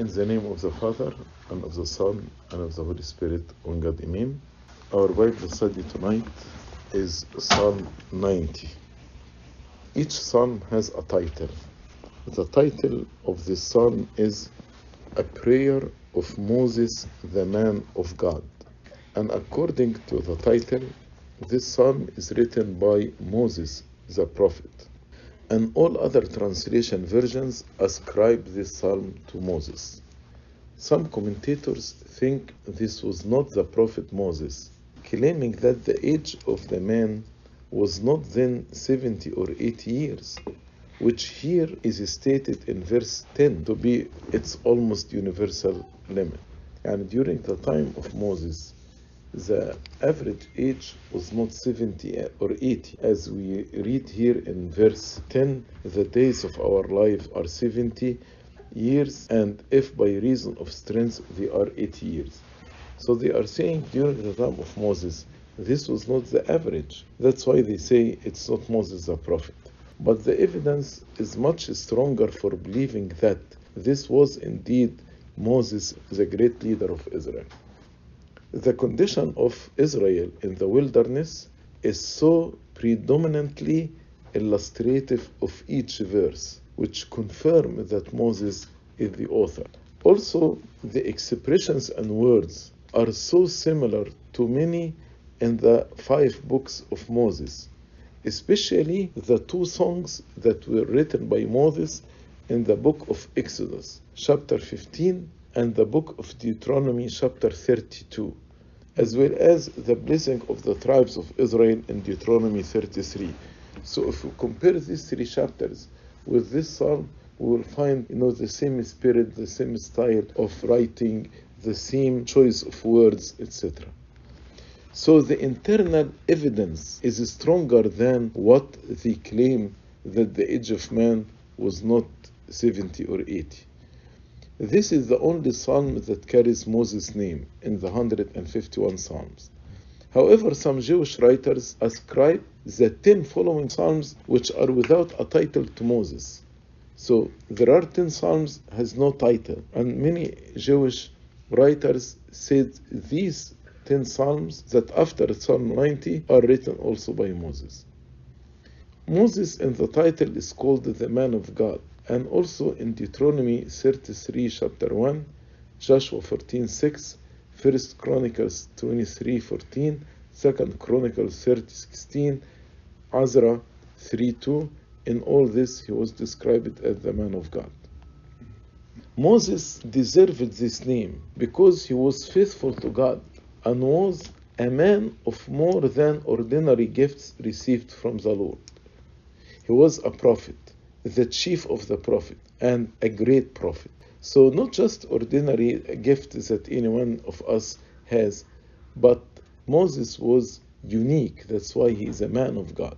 In the name of the Father, and of the Son, and of the Holy Spirit, one God, Amen. Our Bible study tonight is Psalm 90. Each psalm has a title. The title of this psalm is A Prayer of Moses, the Man of God. And according to the title, this psalm is written by Moses, the prophet. And all other translation versions ascribe this psalm to Moses. Some commentators think this was not the prophet Moses, claiming that the age of the man was not then 70 or 80 years, which here is stated in verse 10 to be its almost universal limit. And during the time of Moses, the average age was not 70 eh, or 80. As we read here in verse 10, the days of our life are 70 years, and if by reason of strength they are 80 years. So they are saying during the time of Moses, this was not the average. That's why they say it's not Moses the prophet. But the evidence is much stronger for believing that this was indeed Moses, the great leader of Israel. The condition of Israel in the wilderness is so predominantly illustrative of each verse, which confirm that Moses is the author. Also, the expressions and words are so similar to many in the five books of Moses, especially the two songs that were written by Moses in the book of Exodus, chapter 15, and the book of Deuteronomy, chapter 32, as well as the blessing of the tribes of Israel in Deuteronomy 33. So if we compare these three chapters with this psalm, we will find you know the same spirit, the same style of writing, the same choice of words, etc. So the internal evidence is stronger than what they claim that the age of man was not 70 or 80. This is the only psalm that carries Moses' name in the 151 psalms. However, some Jewish writers ascribe the 10 following psalms which are without a title to Moses. So there are 10 psalms has no title and many Jewish writers said these 10 psalms that after Psalm 90 are written also by Moses. Moses in the title is called the man of God and also in Deuteronomy 33 chapter 1, Joshua 14 6, 1 Chronicles 23 14, 2 Chronicles 30 16, Ezra 3 2. In all this, he was described as the man of God. Moses deserved this name because he was faithful to God and was a man of more than ordinary gifts received from the Lord. He was a prophet, the chief of the prophet, and a great prophet. So, not just ordinary gifts that any one of us has, but Moses was unique. That's why he is a man of God.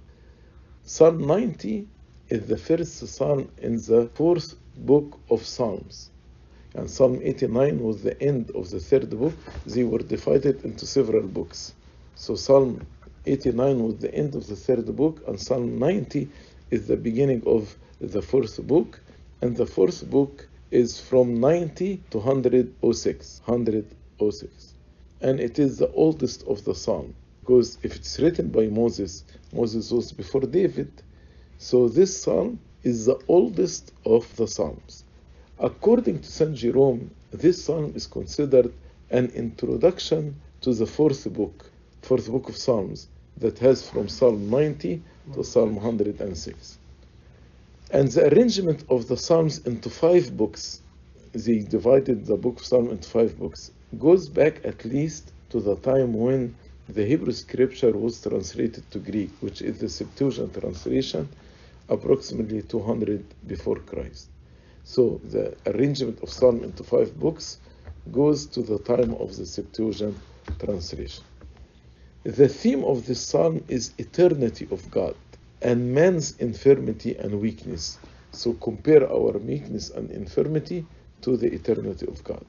Psalm 90 is the first psalm in the fourth book of Psalms. And Psalm 89 was the end of the third book. They were divided into several books. So Psalm 89 was the end of the third book, and Psalm 90 is the beginning of the fourth book. And the fourth book is from 90 to 106. 106. And it is the oldest of the Psalm. Because if it's written by Moses, Moses was before David. So this Psalm is the oldest of the Psalms. According to St. Jerome, this psalm is considered an introduction to the fourth book, fourth book of Psalms, that has from Psalm 90 to Psalm 106. And the arrangement of the Psalms into five books, they divided the book of Psalm into five books, goes back at least to the time when the Hebrew scripture was translated to Greek, which is the Septuagint translation, approximately 200 before Christ. So the arrangement of Psalm into five books goes to the time of the Septuagint translation. The theme of this psalm is eternity of God and man's infirmity and weakness. So compare our weakness and infirmity to the eternity of God.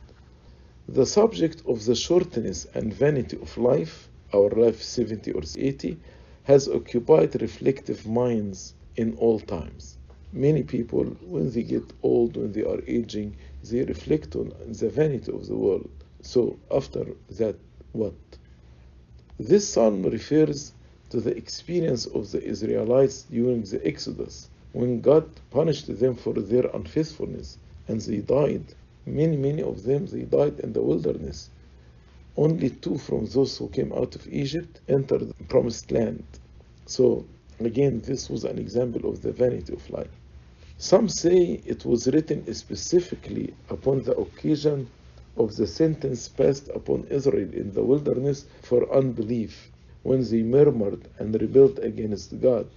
The subject of the shortness and vanity of life, our life 70 or 80, has occupied reflective minds in all times many people, when they get old, when they are aging, they reflect on the vanity of the world. So after that, what? This psalm refers to the experience of the Israelites during the Exodus, when God punished them for their unfaithfulness, and they died. Many, many of them, they died in the wilderness. Only two from those who came out of Egypt entered the promised land. So, again, this was an example of the vanity of life. Some say it was written specifically upon the occasion of the sentence passed upon Israel in the wilderness for unbelief, when they murmured and rebelled against God,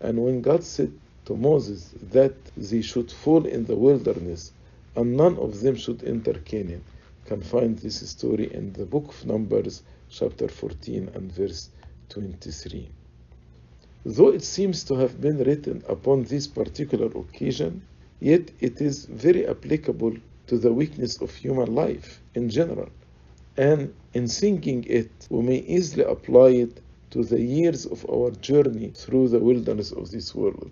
and when God said to Moses that they should fall in the wilderness and none of them should enter Canaan. Can find this story in the book of Numbers, chapter 14 and verse 23. Though it seems to have been written upon this particular occasion, yet it is very applicable to the weakness of human life in general. And in thinking it, we may easily apply it to the years of our journey through the wilderness of this world.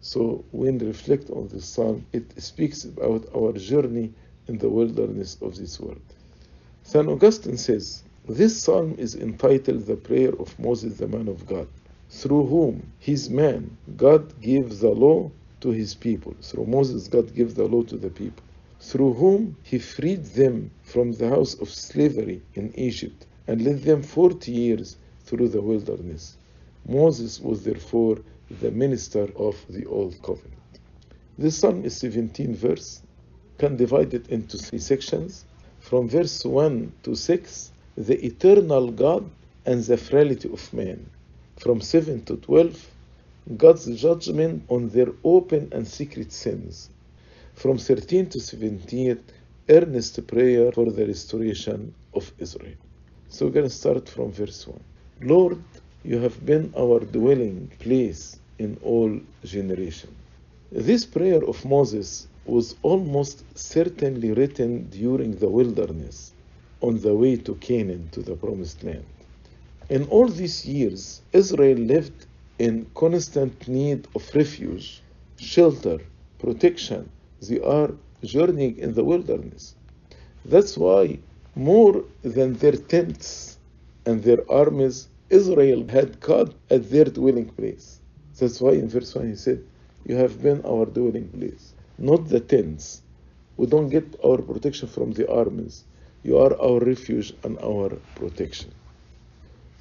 So when reflect on this psalm, it speaks about our journey in the wilderness of this world. St. Augustine says, This psalm is entitled The Prayer of Moses, the man of God, through whom, his man, God gave the law to his people. Through Moses, God gave the law to the people. Through whom he freed them from the house of slavery in Egypt and led them 40 years through the wilderness. Moses was therefore the minister of the Old Covenant. The psalm is 17 verse, can divide it into three sections. From verse 1 to 6, the eternal God and the frailty of man. From 7 to 12, God's judgment on their open and secret sins. From 13 to 17, earnest prayer for the restoration of Israel. So we're going to start from verse 1. Lord, you have been our dwelling place in all generations. This prayer of Moses was almost certainly written during the wilderness on the way to Canaan, to the promised land. In all these years, Israel lived in constant need of refuge, shelter, protection. They are journeying in the wilderness. That's why, more than their tents and their armies, Israel had God at their dwelling place. That's why in verse 1 he said, You have been our dwelling place, not the tents. We don't get our protection from the armies. You are our refuge and our protection.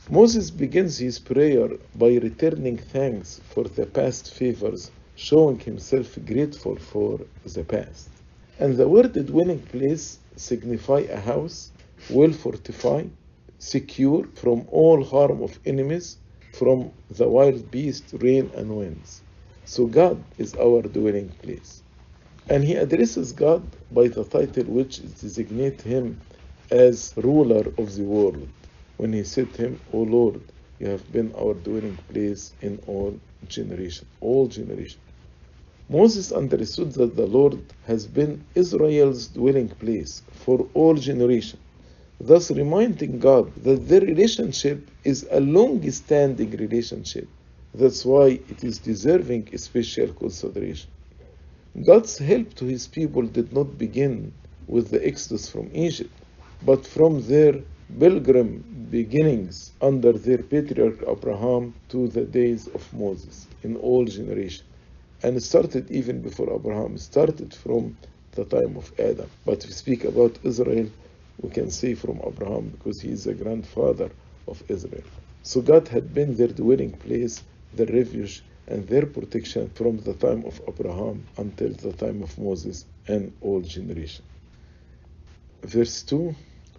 Moses begins his prayer by returning thanks for the past favors, showing himself grateful for the past. And the word dwelling place signify a house well fortified, secure from all harm of enemies, from the wild beast, rain, and winds. So God is our dwelling place. And he addresses God by the title which designates him as ruler of the world. When he said to him, O Lord, you have been our dwelling place in all generations, all generations. Moses understood that the Lord has been Israel's dwelling place for all generations, thus reminding God that their relationship is a long standing relationship. That's why it is deserving special consideration. God's help to his people did not begin with the exodus from Egypt, but from their pilgrim beginnings under their patriarch Abraham to the days of Moses in all generations. And it started even before Abraham, it started from the time of Adam. But we speak about Israel, we can say from Abraham because he is the grandfather of Israel. So God had been their dwelling place, their refuge, and their protection from the time of Abraham until the time of Moses and all generations. Verse 2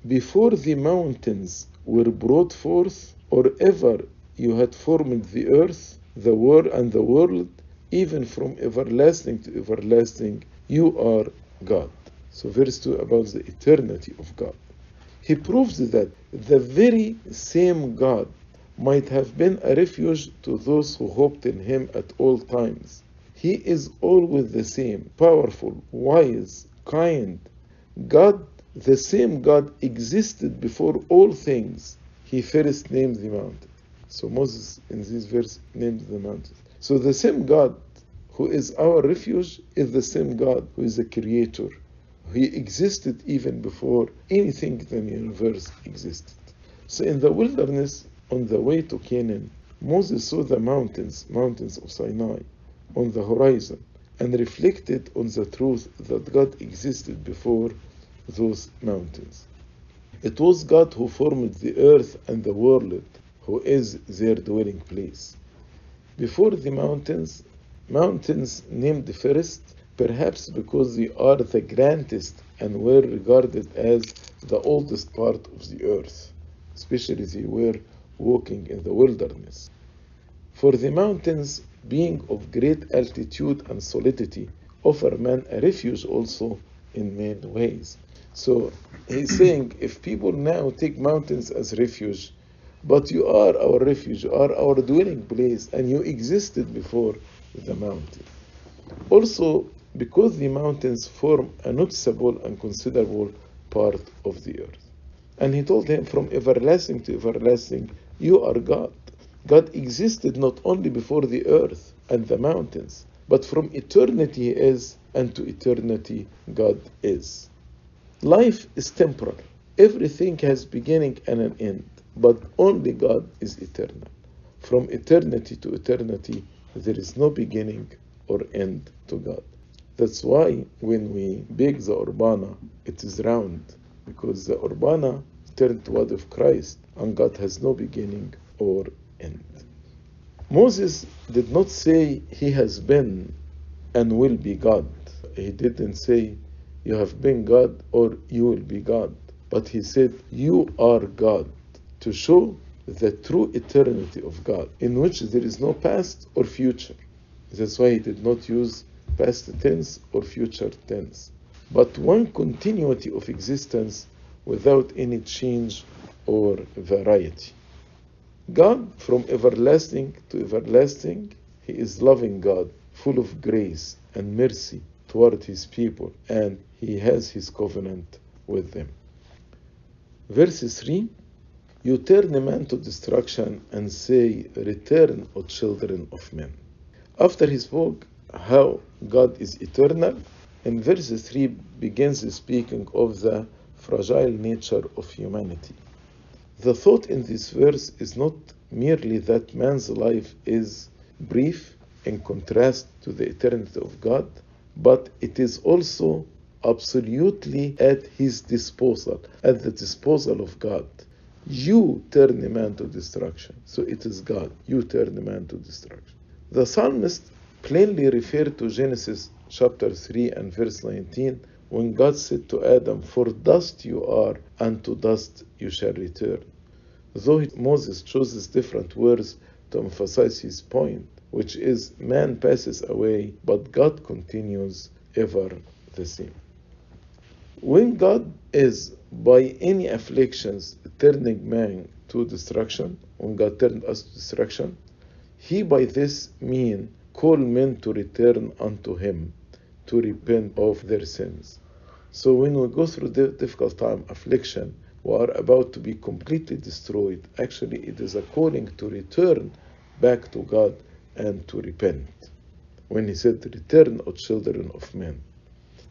Before the mountains were brought forth, or ever you had formed the earth, the world, and the world, even from everlasting to everlasting, you are God. So, verse 2 about the eternity of God. He proves that the very same God might have been a refuge to those who hoped in him at all times. He is always the same, powerful, wise, kind. God, the same God, existed before all things. He first named the mountain. So Moses, in this verse, named the mountain. So the same God who is our refuge is the same God who is the creator, He existed even before anything in the universe existed. So in the wilderness, on the way to Canaan, Moses saw the mountains, mountains of Sinai, on the horizon, and reflected on the truth that God existed before those mountains. It was God who formed the earth and the world, who is their dwelling place. Before the mountains, mountains named first, perhaps because they are the grandest and were regarded as the oldest part of the earth, especially they were walking in the wilderness. For the mountains, being of great altitude and solidity, offer man a refuge also in many ways. So he's saying if people now take mountains as refuge, but you are our refuge, you are our dwelling place, and you existed before the mountain. Also, because the mountains form a noticeable and considerable part of the earth. And he told him, from everlasting to everlasting, you are God. God existed not only before the earth and the mountains, but from eternity He is, and to eternity God is. Life is temporal. Everything has beginning and an end, but only God is eternal. From eternity to eternity, there is no beginning or end to God. That's why when we bake the urbana, it is round, because the urbana turned to word of Christ, and God has no beginning or end. Moses did not say he has been and will be God. He didn't say you have been God or you will be God. But he said you are God to show the true eternity of God in which there is no past or future. That's why he did not use past tense or future tense, but one continuity of existence without any change or variety. God, from everlasting to everlasting, He is loving God, full of grace and mercy toward His people, and He has His covenant with them. Verse 3 You turn a man to destruction and say, Return, O children of men. After he spoke how God is eternal, in verse 3 begins speaking of the fragile nature of humanity. The thought in this verse is not merely that man's life is brief in contrast to the eternity of God, but it is also absolutely at his disposal, at the disposal of God. You turn a man to destruction. So it is God. You turn a man to destruction. The psalmist plainly referred to Genesis chapter 3 and verse 19 when God said to Adam, For dust you are, and to dust you shall return. Though Moses chooses different words to emphasize his point, which is man passes away, but God continues ever the same. When God is by any afflictions turning man to destruction, when God turned us to destruction, he by this mean call men to return unto him, to repent of their sins. So when we go through the difficult time, affliction, we are about to be completely destroyed. Actually, it is a calling to return back to God and to repent. When he said, Return, O children of men.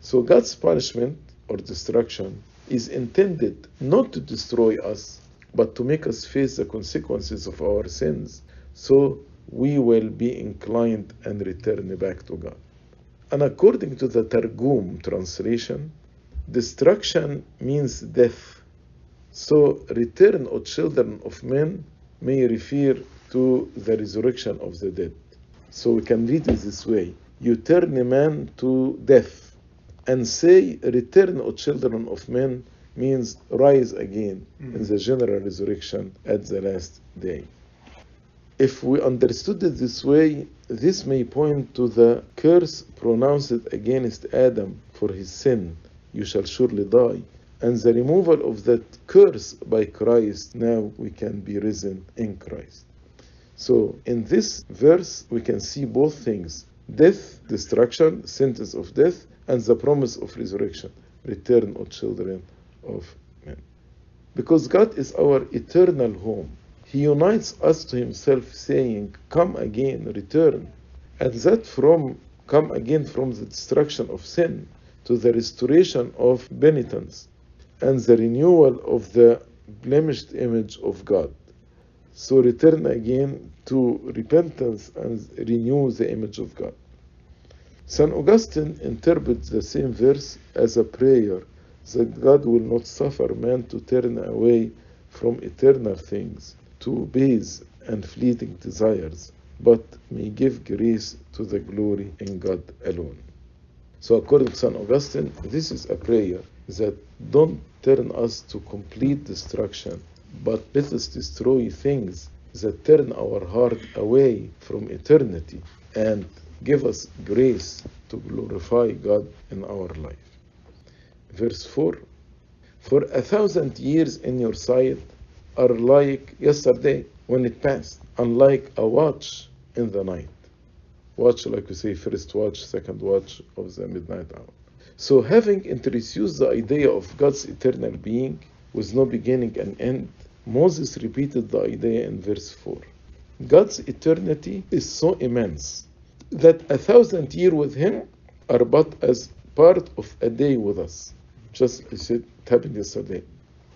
So God's punishment or destruction is intended not to destroy us, but to make us face the consequences of our sins, so we will be inclined and return back to God. And according to the Targum translation, destruction means death. So, return, O children of men, may refer to the resurrection of the dead. So, we can read it this way You turn a man to death, and say, Return, O children of men, means rise again mm. in the general resurrection at the last day. If we understood it this way, this may point to the curse pronounced against Adam for his sin you shall surely die. And the removal of that curse by Christ, now we can be risen in Christ. So, in this verse, we can see both things death, destruction, sentence of death, and the promise of resurrection. Return, O children of men. Because God is our eternal home, He unites us to Himself, saying, Come again, return. And that from come again from the destruction of sin to the restoration of penitence and the renewal of the blemished image of God. So return again to repentance and renew the image of God. St. Augustine interprets the same verse as a prayer that God will not suffer man to turn away from eternal things to base and fleeting desires, but may give grace to the glory in God alone. So, according to St. Augustine, this is a prayer that don't turn us to complete destruction, but let us destroy things that turn our heart away from eternity and give us grace to glorify God in our life. Verse 4 For a thousand years in your sight are like yesterday when it passed, unlike a watch in the night. Watch, like we say, first watch, second watch of the midnight hour. So, having introduced the idea of God's eternal being with no beginning and end, Moses repeated the idea in verse 4. God's eternity is so immense that a thousand years with Him are but as part of a day with us. Just as it happened yesterday.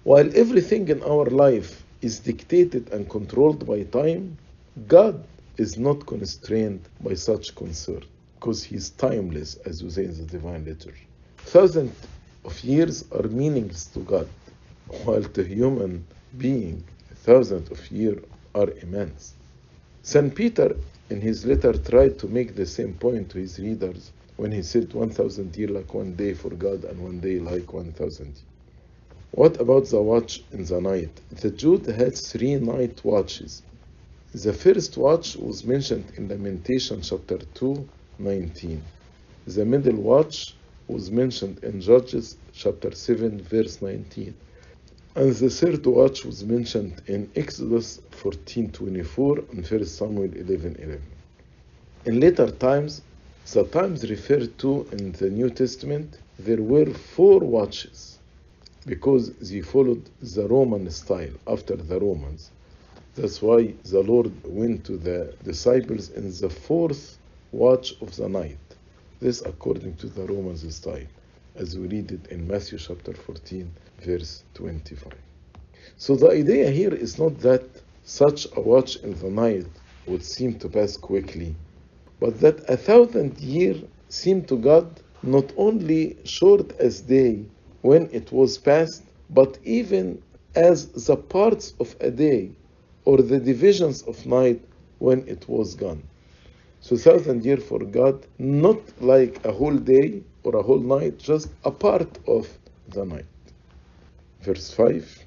While everything in our life is dictated and controlled by time, God is not constrained by such concern because He is timeless, as we say in the Divine Liturgy. Thousands of years are meaningless to God, while to human being, thousands of years are immense. St. Peter, in his letter, tried to make the same point to his readers when he said 1,000 years like one day for God and one day like 1,000. What about the watch in the night? The Jude had three night watches. The first watch was mentioned in Lamentation chapter 2, 19. The middle watch was mentioned in Judges chapter 7, verse 19. And the third watch was mentioned in Exodus 14:24 and 1 Samuel 11:11. In later times, the times referred to in the New Testament, there were four watches because they followed the Roman style after the Romans. That's why the Lord went to the disciples in the fourth watch of the night. This according to the Romans style, as we read it in Matthew chapter 14, verse 25. So the idea here is not that such a watch in the night would seem to pass quickly, but that a thousand years seemed to God not only short as day when it was past, but even as the parts of a day or the divisions of night when it was gone. So thousand year for God, not like a whole day or a whole night, just a part of the night. Verse 5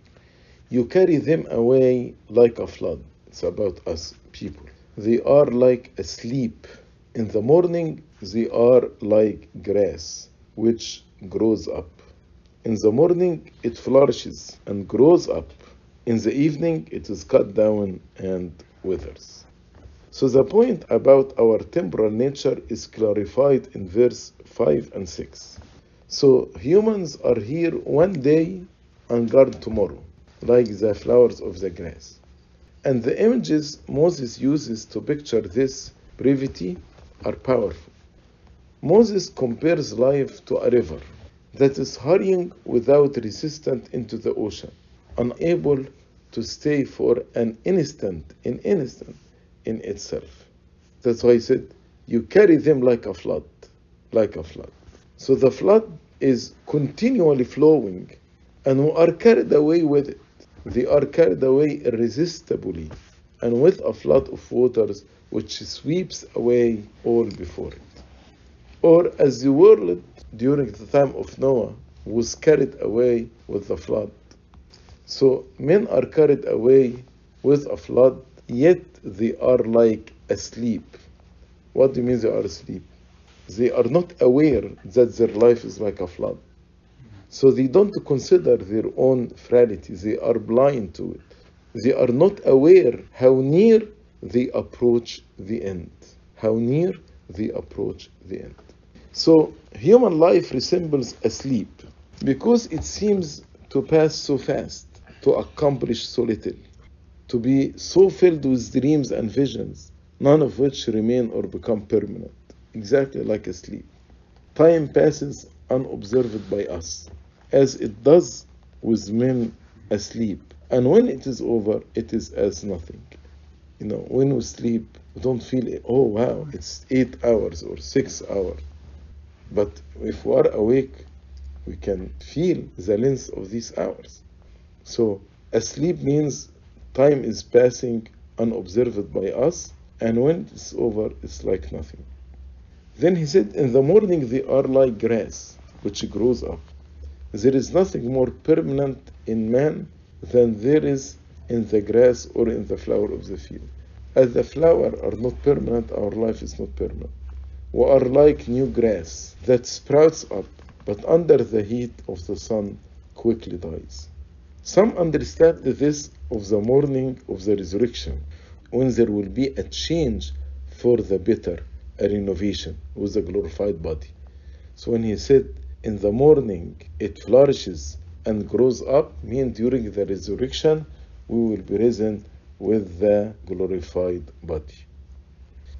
You carry them away like a flood. It's about us people. They are like asleep. In the morning, they are like grass, which grows up. In the morning, it flourishes and grows up. In the evening, it is cut down and withers. So the point about our temporal nature is clarified in verse 5 and 6. So humans are here one day and guard tomorrow, like the flowers of the grass. And the images Moses uses to picture this brevity are powerful. Moses compares life to a river that is hurrying without resistance into the ocean, unable to stay for an instant, an instant in itself. That's why he said, You carry them like a flood, like a flood. So the flood is continually flowing, and who are carried away with it. They are carried away irresistibly, and with a flood of waters which sweeps away all before it. Or as the world during the time of Noah was carried away with the flood. So men are carried away with a flood, yet they are like asleep. What do you mean they are asleep? They are not aware that their life is like a flood. So they don't consider their own frailty, they are blind to it. They are not aware how near they approach the end. How near they approach the end. So human life resembles a sleep because it seems to pass so fast, to accomplish so little, to be so filled with dreams and visions, none of which remain or become permanent, exactly like a sleep. Time passes unobserved by us, as it does with men asleep. And when it is over, it is as nothing. You know, when we sleep, we don't feel it. Oh, wow, it's eight hours or six hours. But if we are awake, we can feel the length of these hours. So, asleep means time is passing unobserved by us, and when it's over, it's like nothing. Then he said, In the morning they are like grass, which grows up. There is nothing more permanent in man than there is in the grass or in the flower of the field. As the flower are not permanent, our life is not permanent. We are like new grass that sprouts up, but under the heat of the sun quickly dies. Some understand this of the morning of the resurrection, when there will be a change for the better, a renovation with a glorified body. So when he said, in the morning it flourishes and grows up, mean during the resurrection we will be risen with the glorified body.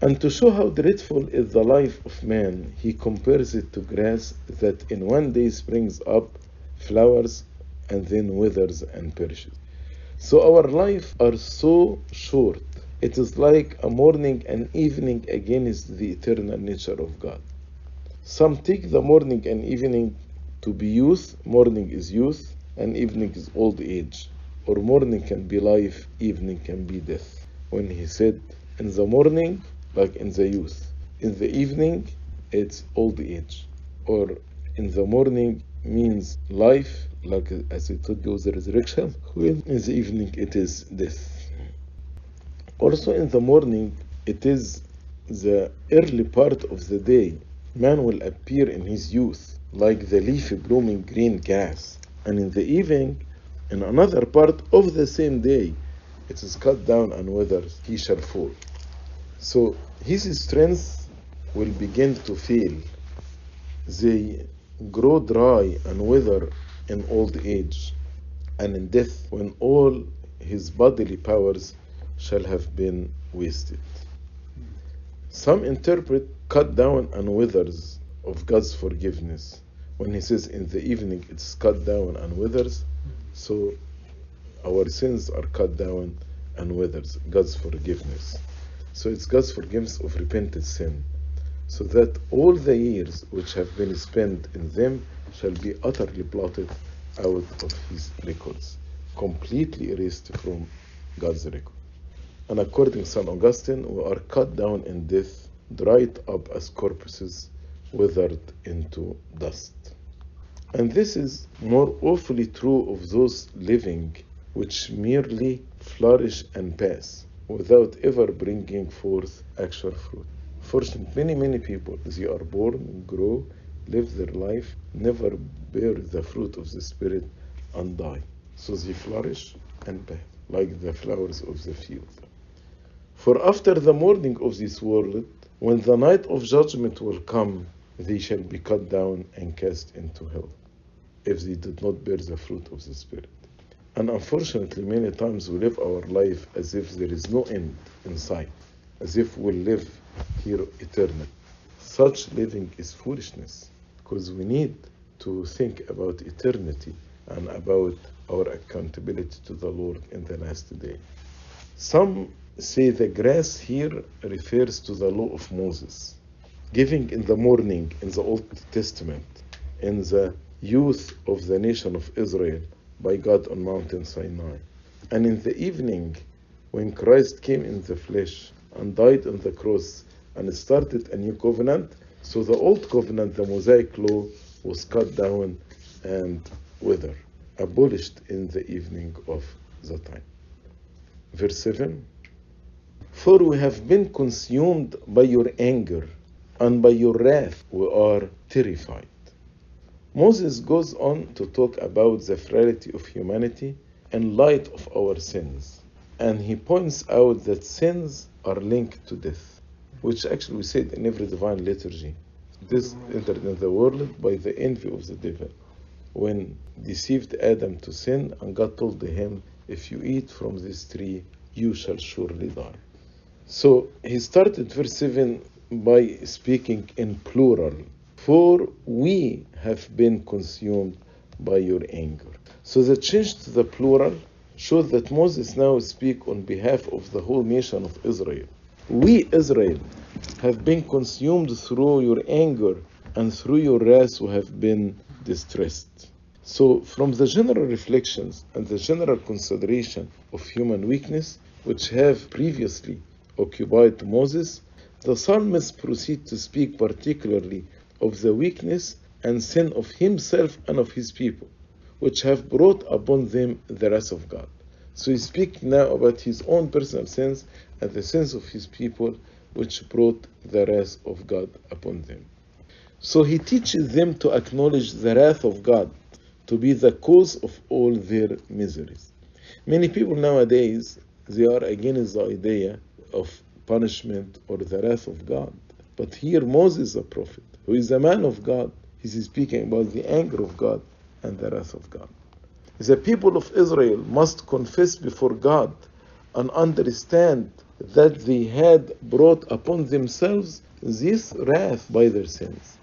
And to show how dreadful is the life of man, he compares it to grass that in one day springs up, flowers, and then withers and perishes. So our life are so short. It is like a morning and evening against the eternal nature of God. Some take the morning and evening to be youth, morning is youth, and evening is old age. Or morning can be life, evening can be death. When he said, in the morning, like in the youth, in the evening, it's old age. Or in the morning means life, like as we told you, the resurrection, when in the evening it is death. Also in the morning, it is the early part of the day. Man will appear in his youth, like the leafy blooming green grass. And in the evening, in another part of the same day, it is cut down and withers, he shall fall. So his strength will begin to fail. They grow dry and wither in old age, and in death, when all his bodily powers shall have been wasted. Some interpret cut down and withers of God's forgiveness. When he says in the evening it's cut down and withers, so our sins are cut down and withers, God's forgiveness. So it's God's forgiveness of repented sin, so that all the years which have been spent in them shall be utterly blotted out of his records, completely erased from God's record. And according to St. Augustine, we are cut down in death, dried up as corpses, withered into dust. And this is more awfully true of those living which merely flourish and pass without ever bringing forth actual fruit. Fortunately, many, many people, they are born, grow, live their life, never bear the fruit of the Spirit, and die. So they flourish and pass, like the flowers of the field. For after the morning of this world, when the night of judgment will come, they shall be cut down and cast into hell, if they did not bear the fruit of the Spirit. And unfortunately, many times we live our life as if there is no end in sight, as if we'll live here eternally. Such living is foolishness, because we need to think about eternity and about our accountability to the Lord in the last day. Some say the grass here refers to the law of Moses, giving in the morning in the Old Testament, in the youth of the nation of Israel by God on Mountain Sinai. And in the evening, when Christ came in the flesh and died on the cross and started a new covenant, so the old covenant, the Mosaic law, was cut down and withered, abolished in the evening of the time. Verse 7 For we have been consumed by your anger, and by your wrath we are terrified. Moses goes on to talk about the frailty of humanity in light of our sins. And he points out that sins are linked to death, which actually we said in every divine liturgy. This entered in the world by the envy of the devil, when deceived Adam to sin, and God told him, If you eat from this tree, you shall surely die. So he started verse 7 by speaking in plural for we have been consumed by your anger. So the change to the plural shows that Moses now speaks on behalf of the whole nation of Israel. We, Israel, have been consumed through your anger, and through your wrath we have been distressed. So, from the general reflections and the general consideration of human weakness, which have previously occupied Moses, the psalmist proceeds to speak particularly of the weakness and sin of himself and of his people, which have brought upon them the wrath of God. So he speaks now about his own personal sins and the sins of his people, which brought the wrath of God upon them. So he teaches them to acknowledge the wrath of God to be the cause of all their miseries. Many people nowadays they are against the idea of punishment or the wrath of God. But here Moses, a prophet, who is a man of God, is speaking about the anger of God and the wrath of God. The people of Israel must confess before God and understand that they had brought upon themselves this wrath by their sins.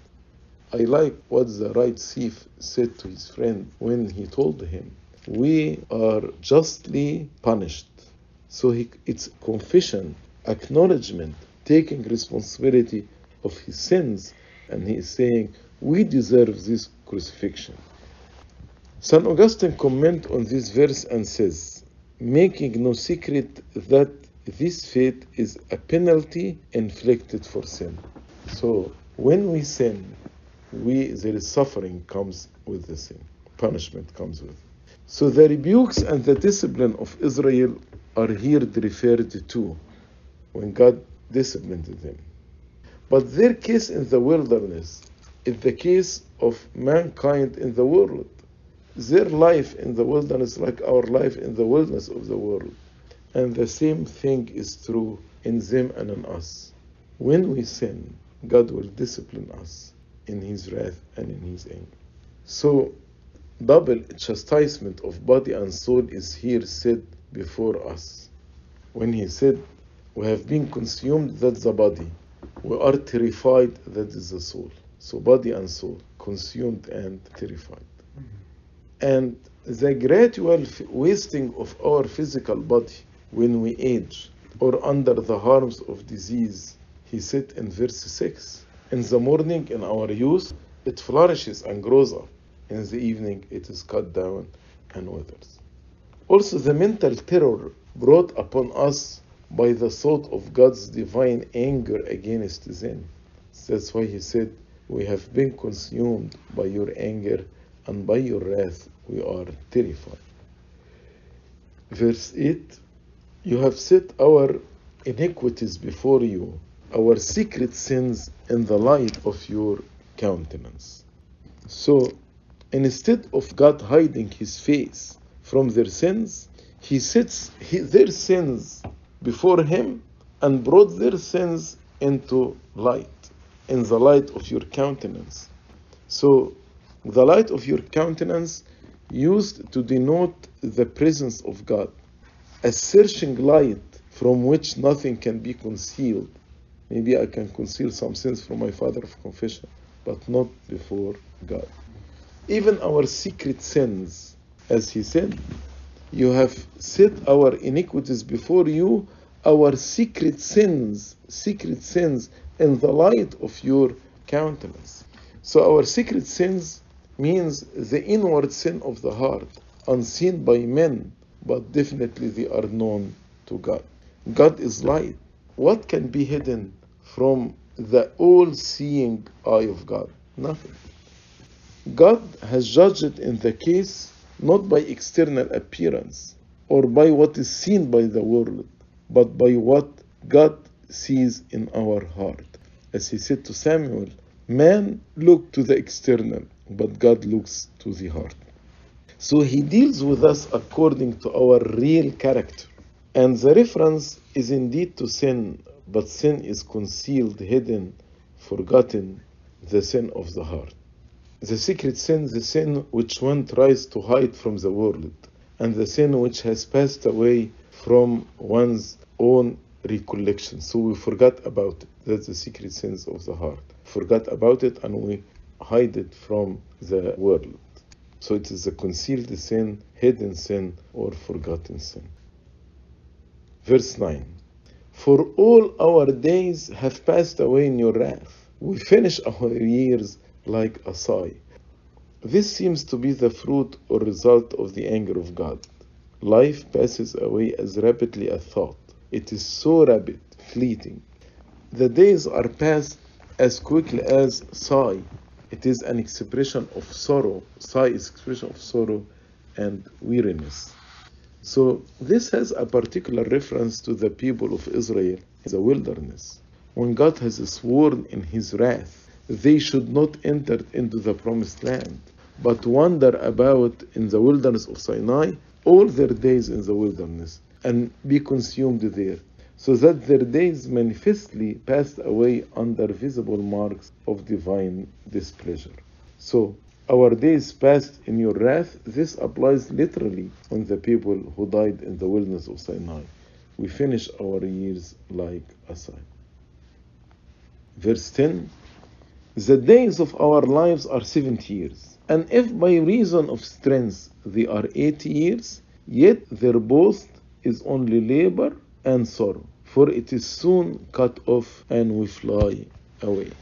I like what the right thief said to his friend when he told him, We are justly punished. So he, it's confession, acknowledgement, taking responsibility of his sins, and he is saying, We deserve this crucifixion. St. Augustine comments on this verse and says, Making no secret that this fate is a penalty inflicted for sin. So when we sin, we there is suffering comes with the sin, punishment comes with. It. So the rebukes and the discipline of Israel are here referred to when God disciplined them. But their case in the wilderness is the case of mankind in the world. Their life in the wilderness, like our life in the wilderness of the world. And the same thing is true in them and in us. When we sin, God will discipline us in His wrath and in His anger. So, double chastisement of body and soul is here said before us. When He said, We have been consumed, that's the body. We are terrified, that is the soul. So, body and soul, consumed and terrified. And the gradual wasting of our physical body when we age or under the harms of disease, he said in verse 6 In the morning, in our youth, it flourishes and grows up. In the evening, it is cut down and withers. Also, the mental terror brought upon us by the thought of God's divine anger against them. That's why he said, We have been consumed by your anger, and by your wrath we are terrified. Verse 8 You have set our iniquities before you, our secret sins in the light of your countenance. So, instead of God hiding his face from their sins, he sets their sins before him and brought their sins into light, in the light of your countenance. So, the light of your countenance used to denote the presence of God, a searching light from which nothing can be concealed. Maybe I can conceal some sins from my father of confession, but not before God. Even our secret sins, as he said, you have set our iniquities before you, our secret sins, secret sins in the light of your countenance. So our secret sins means the inward sin of the heart, unseen by men, but definitely they are known to God. God is light. What can be hidden from the all seeing eye of God? Nothing. God has judged in the case not by external appearance or by what is seen by the world, but by what God sees in our heart. As he said to Samuel, man look to the external, but God looks to the heart. So he deals with us according to our real character. And the reference is indeed to sin, but sin is concealed, hidden, forgotten, the sin of the heart. The secret sin, the sin which one tries to hide from the world, and the sin which has passed away from one's own recollection. So we forgot about it. That's the secret sins of the heart. Forgot about it and we hide it from the world. So it is a concealed sin, hidden sin, or forgotten sin. Verse 9 For all our days have passed away in your wrath. We finish our years like a sigh. This seems to be the fruit or result of the anger of God. Life passes away as rapidly as thought. It is so rapid, fleeting. The days are passed as quickly as sigh. It is an expression of sorrow. Sigh is expression of sorrow and weariness. So this has a particular reference to the people of Israel in the wilderness. When God has sworn in his wrath, they should not enter into the promised land, but wander about in the wilderness of Sinai all their days in the wilderness and be consumed there, so that their days manifestly passed away under visible marks of divine displeasure. So, our days passed in your wrath, this applies literally on the people who died in the wilderness of Sinai. We finish our years like a sigh. Verse 10 The days of our lives are 70 years, and if by reason of strength they are 80 years, yet their boast is only labor and sorrow, for it is soon cut off and we fly away.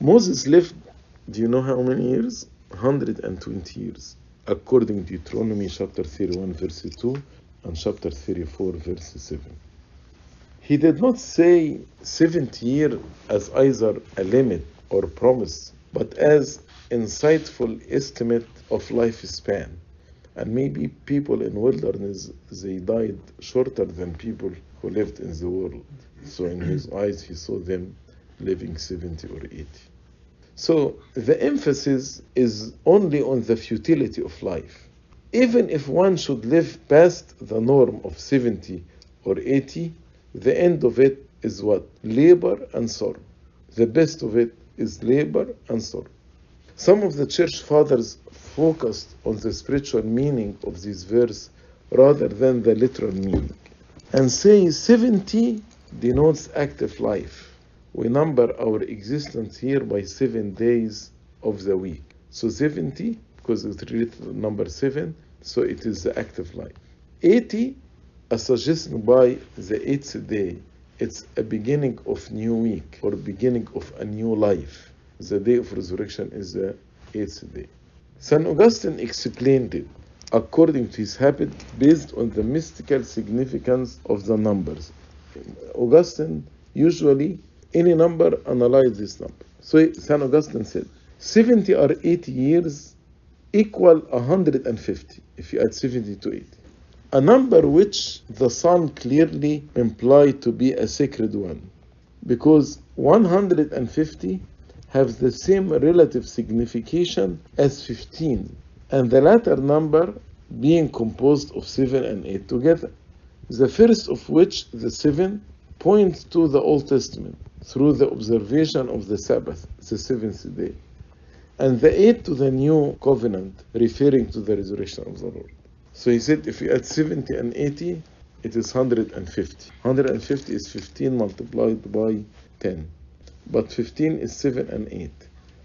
Moses lived, do you know how many years? 120 years, according to Deuteronomy chapter 31, verse 2, and chapter 34, verse 7. He did not say 70 years as either a limit or promise, but as insightful estimate of lifespan. And maybe people in wilderness they died shorter than people who lived in the world. So in his eyes he saw them living 70 or 80. So the emphasis is only on the futility of life. Even if one should live past the norm of 70 or 80, the end of it is what? Labor and sorrow. The best of it is labor and sorrow. Some of the church fathers focused on the spiritual meaning of this verse rather than the literal meaning and say 70 denotes active life. We number our existence here by seven days of the week. So 70, because it's related to number seven, so it is the active life. 80, a suggestion by the eighth day, it's a beginning of new week or beginning of a new life. The day of resurrection is the eighth day. St. Augustine explained it according to his habit based on the mystical significance of the numbers. Augustine usually any number analyze this number. So St. Augustine said 70 or 80 years equal 150 if you add 70 to 80. A number which the Sun clearly implied to be a sacred one because 150 have the same relative signification as 15 and the latter number being composed of 7 and 8 together. The first of which, the 7, points to the Old Testament through the observation of the Sabbath, the seventh day, and the 8 to the New Covenant, referring to the resurrection of the Lord. So he said if you add 70 and 80, it is 150. 150 is 15 multiplied by 10. But 15 is 7 and 8.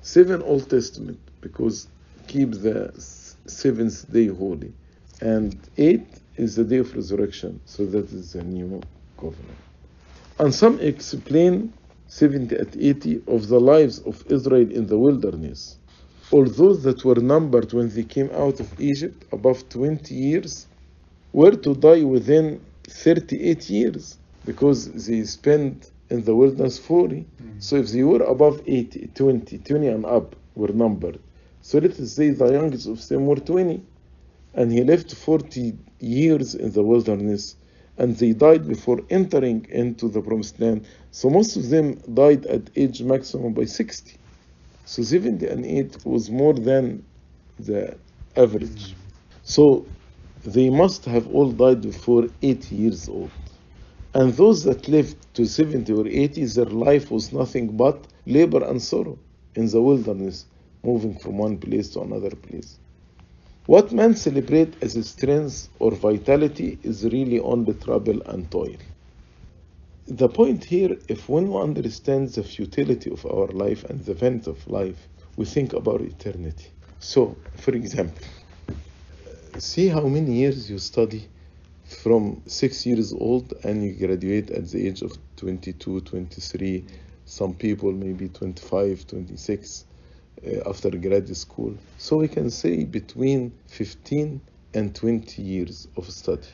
7 Old Testament, because keep the seventh day holy. And 8 is the day of resurrection, so that is the new covenant. And some explain 70 and 80 of the lives of Israel in the wilderness. All those that were numbered when they came out of Egypt, above 20 years, were to die within 38 years because they spent in the wilderness 40. Mm. So if they were above 80, 20, 20 and up were numbered. So let us say the youngest of them were 20. And he lived 40 years in the wilderness and they died before entering into the promised land. So most of them died at age maximum by 60. So 70 and 8 was more than the average. So they must have all died before 80 years old. And those that lived to 70 or 80, their life was nothing but labor and sorrow in the wilderness, moving from one place to another place. What men celebrate as strength or vitality is really only trouble and toil. The point here, if one understands the futility of our life and the vanity of life, we think about eternity. So, for example, see how many years you study from six years old and you graduate at the age of 22, 23, some people maybe 25, 26 uh, after graduate school. So we can say between 15 and 20 years of study.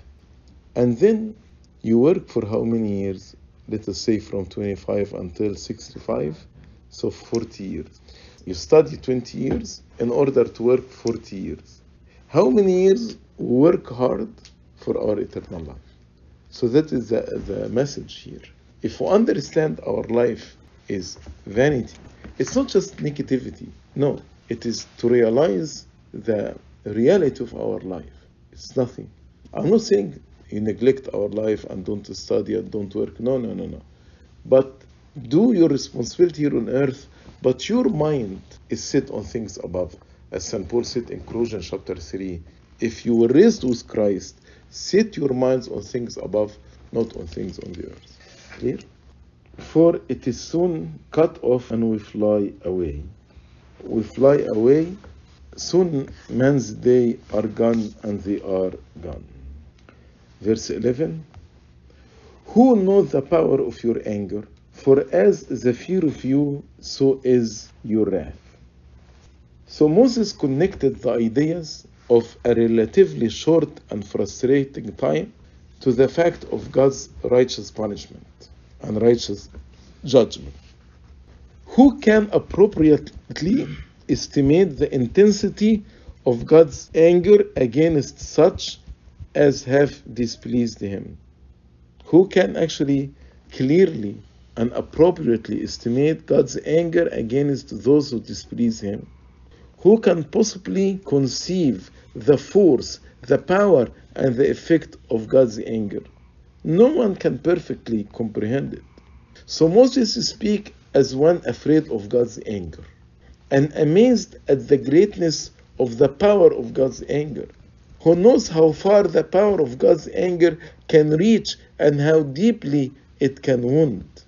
And then you work for how many years? Let us say from 25 until 65, so 40 years. You study 20 years in order to work 40 years. How many years work hard for our eternal life? So that is the, the message here. If we understand our life is vanity, it's not just negativity. No, it is to realize the reality of our life. It's nothing. I'm not saying you neglect our life and don't study and don't work. No, no, no, no. But do your responsibility here on earth, but your mind is set on things above. As St. Paul said in Colossians chapter 3, if you were raised with Christ, set your minds on things above, not on things on the earth. Clear? For it is soon cut off and we fly away. We fly away, soon man's day are gone and they are gone. Verse 11 Who knows the power of your anger? For as the fear of you, so is your wrath. So Moses connected the ideas of a relatively short and frustrating time to the fact of God's righteous punishment and righteous judgment. Who can appropriately estimate the intensity of God's anger against such as have displeased him? Who can actually clearly and appropriately estimate God's anger against those who displease him? Who can possibly conceive the force, the power, and the effect of God's anger? No one can perfectly comprehend it. So Moses speaks as one afraid of God's anger and amazed at the greatness of the power of God's anger, who knows how far the power of God's anger can reach and how deeply it can wound.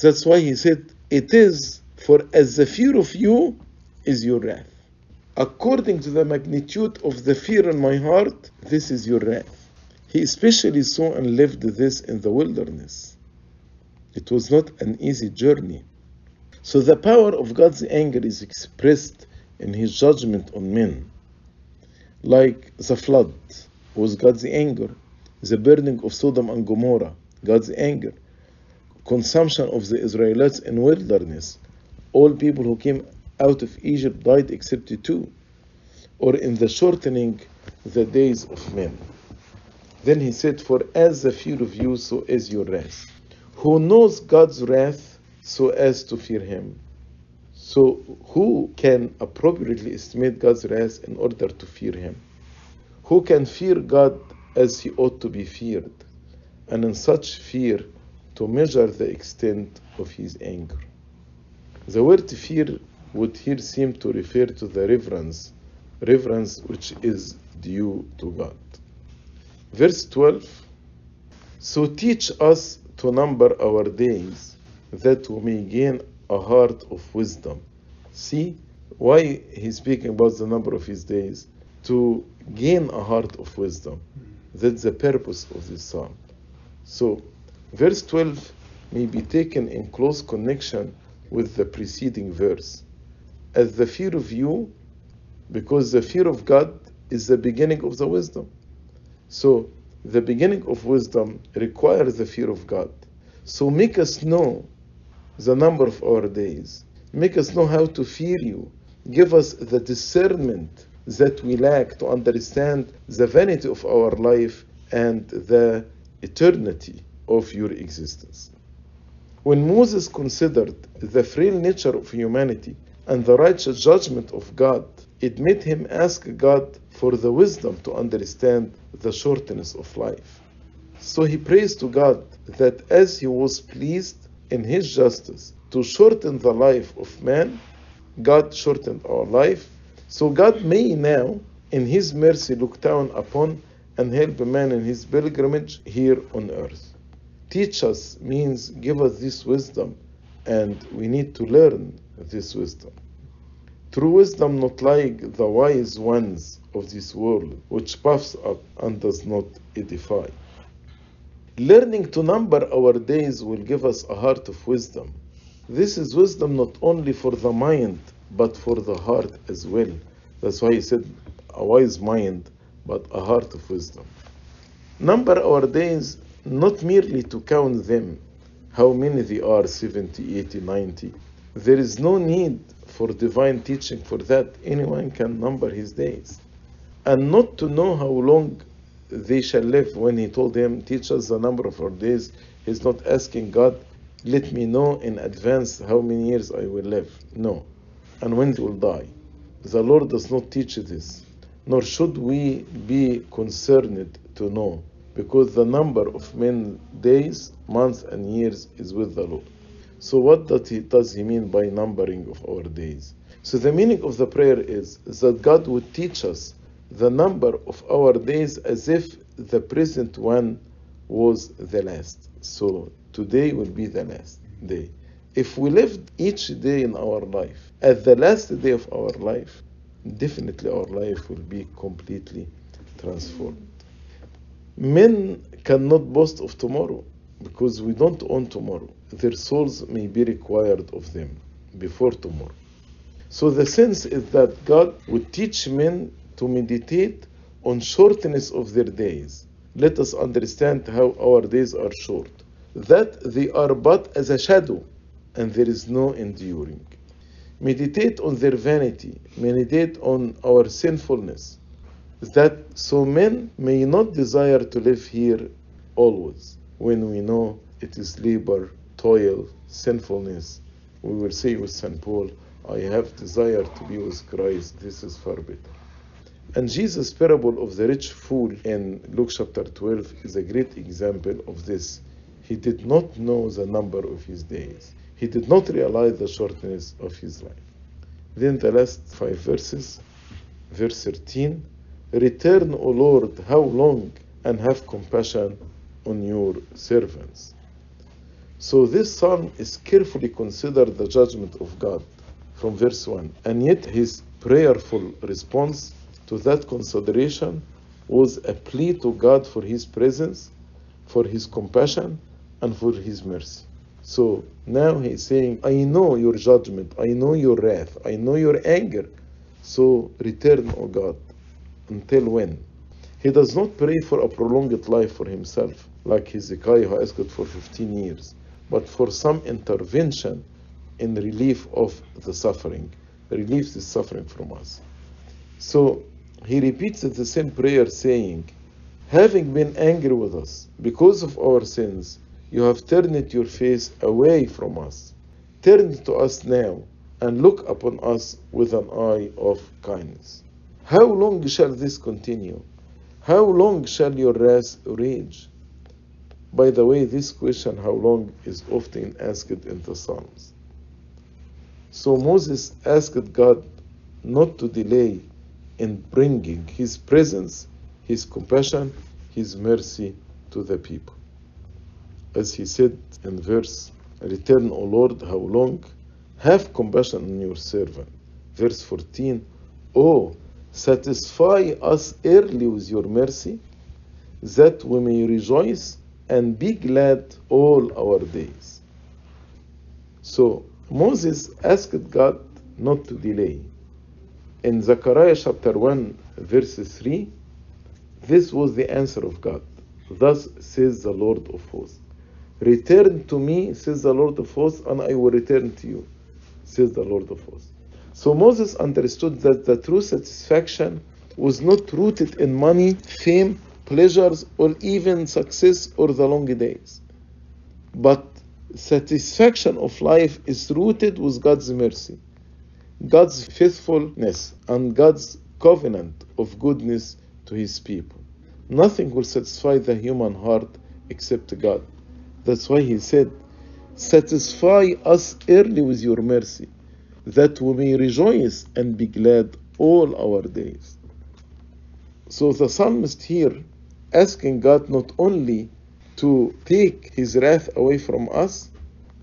That's why he said, It is for as the fear of you is your wrath. According to the magnitude of the fear in my heart, this is your wrath. He especially saw and lived this in the wilderness. It was not an easy journey. So the power of God's anger is expressed in his judgment on men. Like the flood was God's anger, the burning of Sodom and Gomorrah, God's anger, consumption of the Israelites in wilderness, all people who came out of Egypt died except two, or in the shortening the days of men. Then he said, For as the fear of you, so is your wrath. Who knows God's wrath so as to fear him? So, who can appropriately estimate God's wrath in order to fear him? Who can fear God as he ought to be feared, and in such fear to measure the extent of his anger? The word fear would here seem to refer to the reverence, reverence which is due to God. Verse 12 So teach us to number our days, that we may gain a heart of wisdom. See why he's speaking about the number of his days? To gain a heart of wisdom. That's the purpose of this psalm. So, verse 12 may be taken in close connection with the preceding verse. As the fear of you, because the fear of God is the beginning of the wisdom. So, the beginning of wisdom requires the fear of God. So, make us know the number of our days. Make us know how to fear you. Give us the discernment that we lack to understand the vanity of our life and the eternity of your existence. When Moses considered the frail nature of humanity and the righteous judgment of God, it made him ask God for the wisdom to understand the shortness of life. So he prays to God that as he was pleased in his justice to shorten the life of man, God shortened our life. So God may now, in his mercy, look down upon and help man in his pilgrimage here on earth. teach us means give us this wisdom, and we need to learn this wisdom. True wisdom, not like the wise ones of this world, which puffs up and does not edify. Learning to number our days will give us a heart of wisdom. This is wisdom not only for the mind, but for the heart as well. That's why he said, a wise mind, but a heart of wisdom. Number our days not merely to count them, how many they are 70, 80, 90. There is no need for divine teaching for that. Anyone can number his days. And not to know how long they shall live. When he told him, Teach us the number of our days, he's not asking God, Let me know in advance how many years I will live. No. And when they will die. The Lord does not teach this, nor should we be concerned to know, because the number of men days, months, and years is with the Lord. So, what does he, does he mean by numbering of our days? So, the meaning of the prayer is that God would teach us the number of our days as if the present one was the last. So, today will be the last day. If we lived each day in our life as the last day of our life, definitely our life will be completely transformed. Men cannot boast of tomorrow because we don't own tomorrow. Their souls may be required of them before tomorrow. So the sense is that God would teach men to meditate on shortness of their days. Let us understand how our days are short. That they are but as a shadow, and there is no enduring. Meditate on their vanity, meditate on our sinfulness, that so men may not desire to live here always, when we know it is labor, toil, sinfulness. We will say with St. Paul, I have desire to be with Christ, this is far better. And Jesus' parable of the rich fool in Luke chapter 12 is a great example of this. He did not know the number of his days. He did not realize the shortness of his life. Then the last five verses, verse 13 Return, O Lord, how long, and have compassion on your servants. So this psalm is carefully considered the judgment of God from verse 1, and yet his prayerful response to that consideration was a plea to God for his presence, for his compassion, and for his mercy. So now he's saying, I know your judgment, I know your wrath, I know your anger. So return, O God. Until when? He does not pray for a prolonged life for himself, like Hezekiah who asked for 15 years, but for some intervention in relief of the suffering, relieve the suffering from us. So he repeats the same prayer saying, Having been angry with us because of our sins, you have turned your face away from us. Turn to us now and look upon us with an eye of kindness. How long shall this continue? How long shall your wrath rage? By the way, this question, how long, is often asked in the Psalms. So Moses asked God not to delay in bringing his presence, his compassion, his mercy to the people. As he said in verse, Return, O Lord, how long? Have compassion on your servant. Verse 14, Oh, satisfy us early with your mercy, that we may rejoice and be glad all our days. So Moses asked God not to delay. In Zechariah chapter 1, verse 3, this was the answer of God. Thus says the Lord of hosts. Return to me, says the Lord of hosts, and I will return to you, says the Lord of hosts. So Moses understood that the true satisfaction was not rooted in money, fame, pleasures, or even success or the long days. But satisfaction of life is rooted with God's mercy, God's faithfulness, and God's covenant of goodness to his people. Nothing will satisfy the human heart except God. That's why he said, Satisfy us early with your mercy, that we may rejoice and be glad all our days. So the psalmist here asking God not only to take his wrath away from us,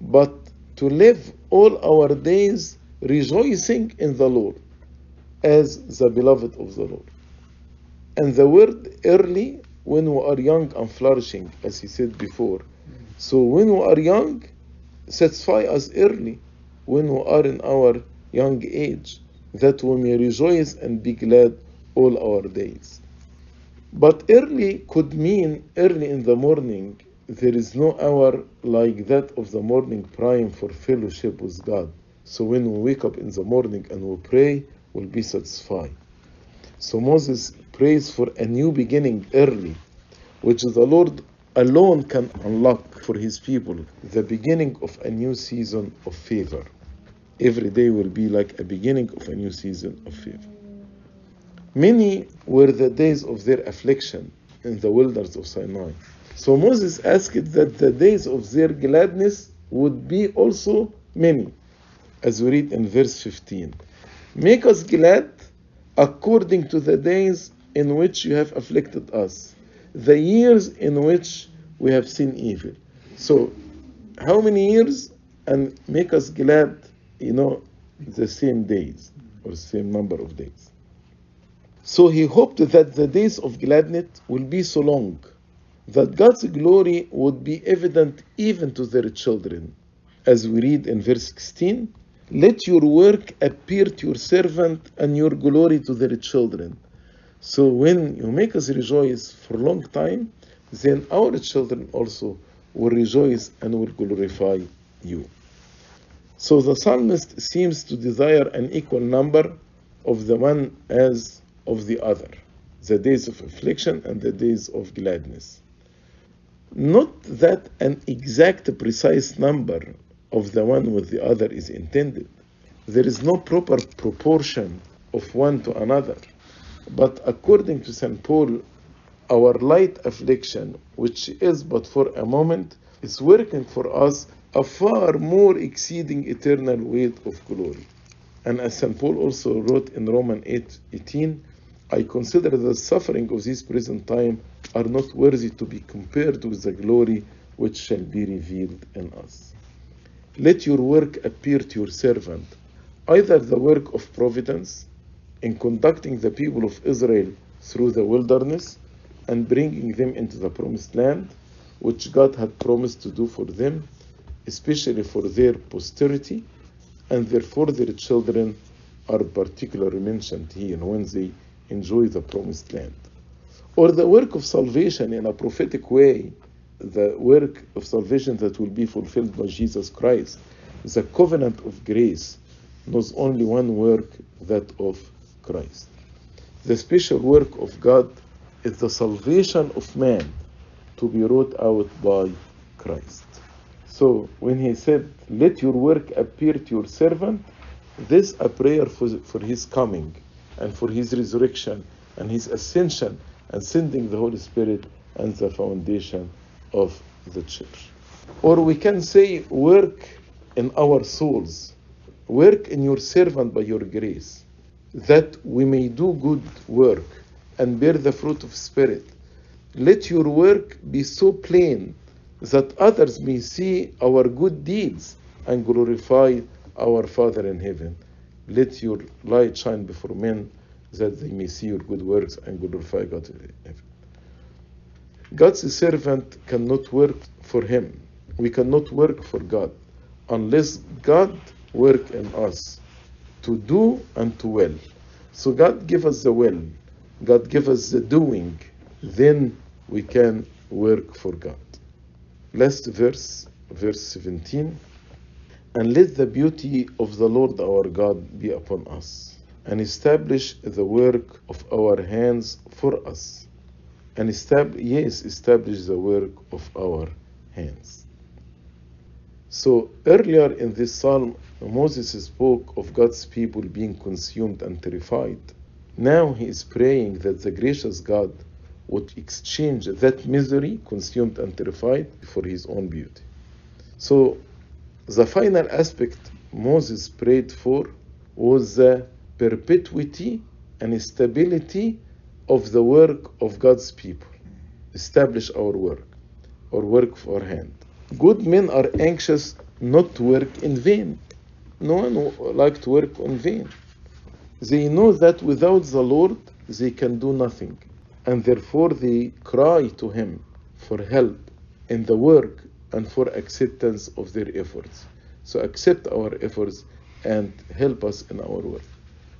but to live all our days rejoicing in the Lord as the beloved of the Lord. And the word early, when we are young and flourishing, as he said before. So when we are young, satisfy us early, when we are in our young age, that we may rejoice and be glad all our days. But early could mean early in the morning. There is no hour like that of the morning prime for fellowship with God. So when we wake up in the morning and we pray, we'll be satisfied. So Moses prays for a new beginning early, which the Lord alone can unlock for his people, the beginning of a new season of favor. Every day will be like a beginning of a new season of favor. Many were the days of their affliction in the wilderness of Sinai. So Moses asked that the days of their gladness would be also many, as we read in verse 15. Make us glad according to the days in which you have afflicted us, the years in which we have seen evil. So, how many years? And make us glad, you know, the same days or same number of days. So he hoped that the days of gladness will be so long that God's glory would be evident even to their children. As we read in verse 16, let your work appear to your servant and your glory to their children. So when you make us rejoice for a long time, then our children also will rejoice and will glorify you. So the psalmist seems to desire an equal number of the one as of the other, the days of affliction and the days of gladness. Not that an exact precise number of the one with the other is intended. There is no proper proportion of one to another. But according to St. Paul, our light affliction, which is but for a moment, is working for us a far more exceeding eternal weight of glory. And as St. Paul also wrote in Romans 8 18, I consider the suffering of this present time are not worthy to be compared with the glory which shall be revealed in us. Let your work appear to your servant, either the work of providence in conducting the people of Israel through the wilderness and bringing them into the promised land, which God had promised to do for them, especially for their posterity, and therefore their children are particularly mentioned here when they enjoy the promised land. Or the work of salvation in a prophetic way, the work of salvation that will be fulfilled by Jesus Christ, the covenant of grace knows only one work, that of Christ. The special work of God is the salvation of man to be wrought out by Christ. So when he said, Let your work appear to your servant, this a prayer for, for his coming and for his resurrection and his ascension and sending the Holy Spirit and the foundation of the church. Or we can say, work in our souls, work in your servant by your grace, that we may do good work and bear the fruit of Spirit. Let your work be so plain that others may see our good deeds and glorify our Father in heaven. Let your light shine before men that they may see your good works and glorify God in heaven. God's servant cannot work for him. We cannot work for God unless God work in us to do and to will. So God give us the will. God give us the doing. Then we can work for God. Last verse, verse 17. And let the beauty of the Lord our God be upon us, and establish the work of our hands for us. And yes, establish the work of our hands. So earlier in this psalm, Moses spoke of God's people being consumed and terrified. Now he is praying that the gracious God would exchange that misery, consumed and terrified, for his own beauty. So the final aspect Moses prayed for was the perpetuity and stability of the work of God's people. Establish our work. or work for hand. Good men are anxious not to work in vain. No one like to work in vain. They know that without the Lord they can do nothing, and therefore they cry to Him for help in the work and for acceptance of their efforts. So accept our efforts and help us in our work.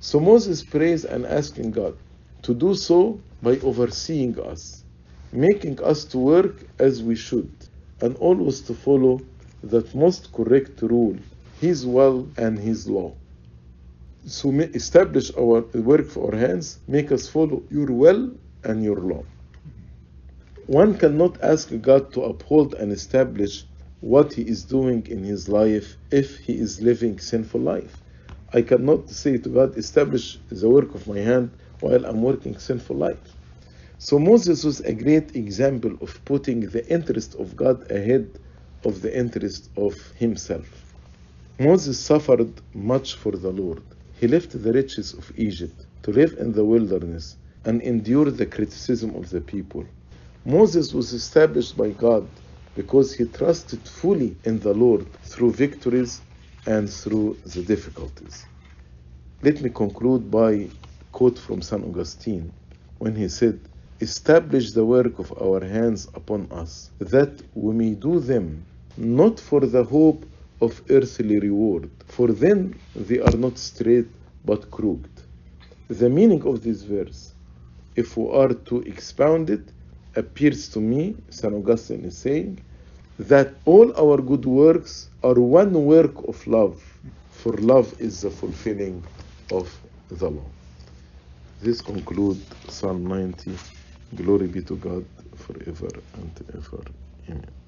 So Moses prays and asking God to do so by overseeing us, making us to work as we should, and always to follow that most correct rule, His will and His law. So establish our work for our hands, make us follow your will and your law. One cannot ask God to uphold and establish what he is doing in his life if he is living sinful life. I cannot say to God, establish the work of my hand while I'm working sinful life. So Moses was a great example of putting the interest of God ahead of the interest of himself. Moses suffered much for the Lord. He left the riches of Egypt to live in the wilderness and endure the criticism of the people. Moses was established by God because he trusted fully in the Lord through victories and through the difficulties. Let me conclude by quote from St. Augustine when he said, Establish the work of our hands upon us, that we may do them not for the hope of earthly reward, for then they are not straight but crooked. The meaning of this verse, if we are to expound it, appears to me, St. Augustine is saying, that all our good works are one work of love, for love is the fulfilling of the law. This concludes Psalm 90. Glory be to God forever and ever. Amen.